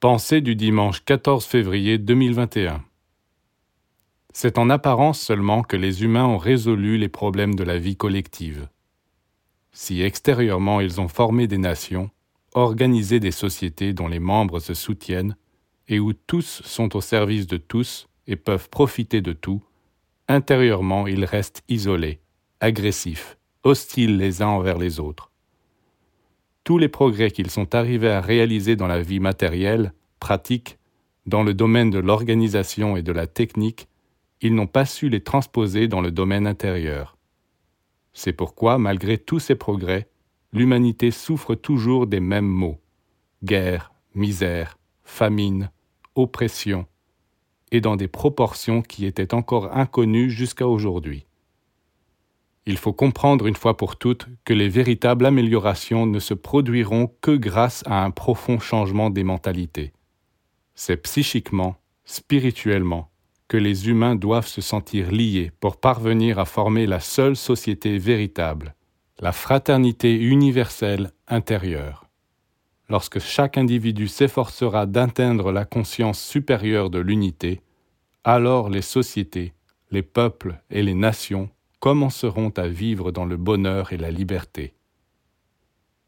Pensée du dimanche 14 février 2021. C'est en apparence seulement que les humains ont résolu les problèmes de la vie collective. Si extérieurement ils ont formé des nations, organisé des sociétés dont les membres se soutiennent et où tous sont au service de tous et peuvent profiter de tout, intérieurement ils restent isolés, agressifs, hostiles les uns envers les autres tous les progrès qu'ils sont arrivés à réaliser dans la vie matérielle, pratique, dans le domaine de l'organisation et de la technique, ils n'ont pas su les transposer dans le domaine intérieur. C'est pourquoi, malgré tous ces progrès, l'humanité souffre toujours des mêmes maux guerre, misère, famine, oppression, et dans des proportions qui étaient encore inconnues jusqu'à aujourd'hui. Il faut comprendre une fois pour toutes que les véritables améliorations ne se produiront que grâce à un profond changement des mentalités. C'est psychiquement, spirituellement, que les humains doivent se sentir liés pour parvenir à former la seule société véritable, la fraternité universelle intérieure. Lorsque chaque individu s'efforcera d'atteindre la conscience supérieure de l'unité, alors les sociétés, les peuples et les nations commenceront à vivre dans le bonheur et la liberté.